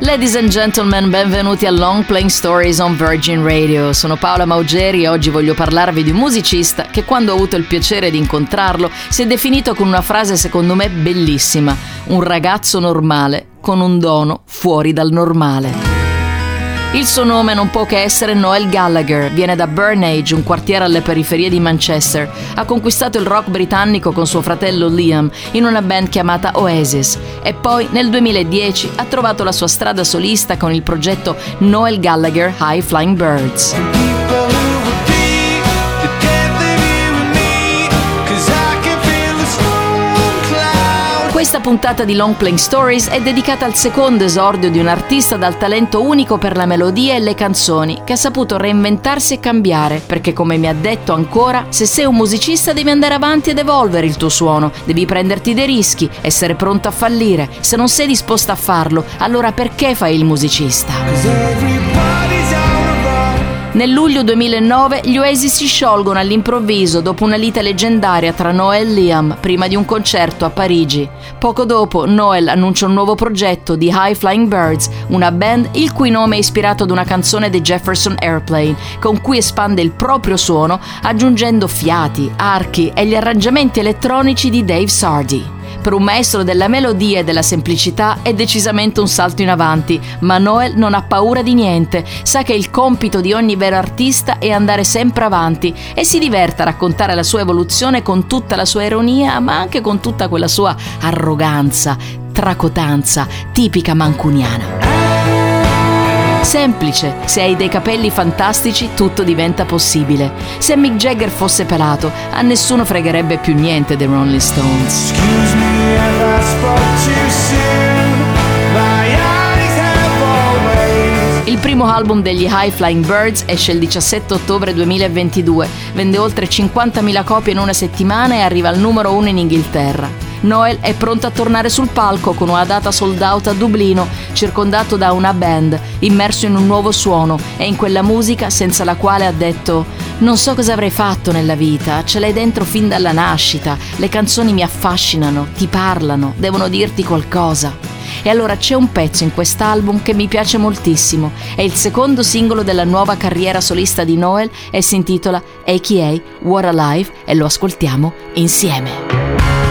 Ladies and gentlemen, benvenuti a Long Playing Stories on Virgin Radio. Sono Paola Maugeri e oggi voglio parlarvi di un musicista che quando ho avuto il piacere di incontrarlo si è definito con una frase secondo me bellissima, un ragazzo normale con un dono fuori dal normale. Il suo nome non può che essere Noel Gallagher, viene da Burnage, un quartiere alle periferie di Manchester. Ha conquistato il rock britannico con suo fratello Liam in una band chiamata Oasis e poi nel 2010 ha trovato la sua strada solista con il progetto Noel Gallagher High Flying Birds. Questa puntata di Long Playing Stories è dedicata al secondo esordio di un artista dal talento unico per la melodia e le canzoni, che ha saputo reinventarsi e cambiare, perché come mi ha detto ancora, se sei un musicista devi andare avanti ed evolvere il tuo suono, devi prenderti dei rischi, essere pronto a fallire. Se non sei disposto a farlo, allora perché fai il musicista? Nel luglio 2009 gli Oasis si sciolgono all'improvviso dopo una lite leggendaria tra Noel e Liam prima di un concerto a Parigi. Poco dopo Noel annuncia un nuovo progetto di High Flying Birds, una band il cui nome è ispirato ad una canzone dei Jefferson Airplane, con cui espande il proprio suono aggiungendo fiati, archi e gli arrangiamenti elettronici di Dave Sardi. Per un maestro della melodia e della semplicità è decisamente un salto in avanti, ma Noel non ha paura di niente, sa che il compito di ogni vero artista è andare sempre avanti e si diverte a raccontare la sua evoluzione con tutta la sua ironia, ma anche con tutta quella sua arroganza, tracotanza tipica mancuniana. Semplice, se hai dei capelli fantastici tutto diventa possibile. Se Mick Jagger fosse pelato, a nessuno fregherebbe più niente dei Rolling Stones. Primo album degli High Flying Birds esce il 17 ottobre 2022, vende oltre 50.000 copie in una settimana e arriva al numero 1 in Inghilterra. Noel è pronto a tornare sul palco con una data sold out a Dublino, circondato da una band, immerso in un nuovo suono e in quella musica senza la quale ha detto non so cosa avrei fatto nella vita, ce l'hai dentro fin dalla nascita, le canzoni mi affascinano, ti parlano, devono dirti qualcosa. E allora c'è un pezzo in quest'album che mi piace moltissimo, è il secondo singolo della nuova carriera solista di Noel e si intitola AKA What a Life e lo ascoltiamo insieme.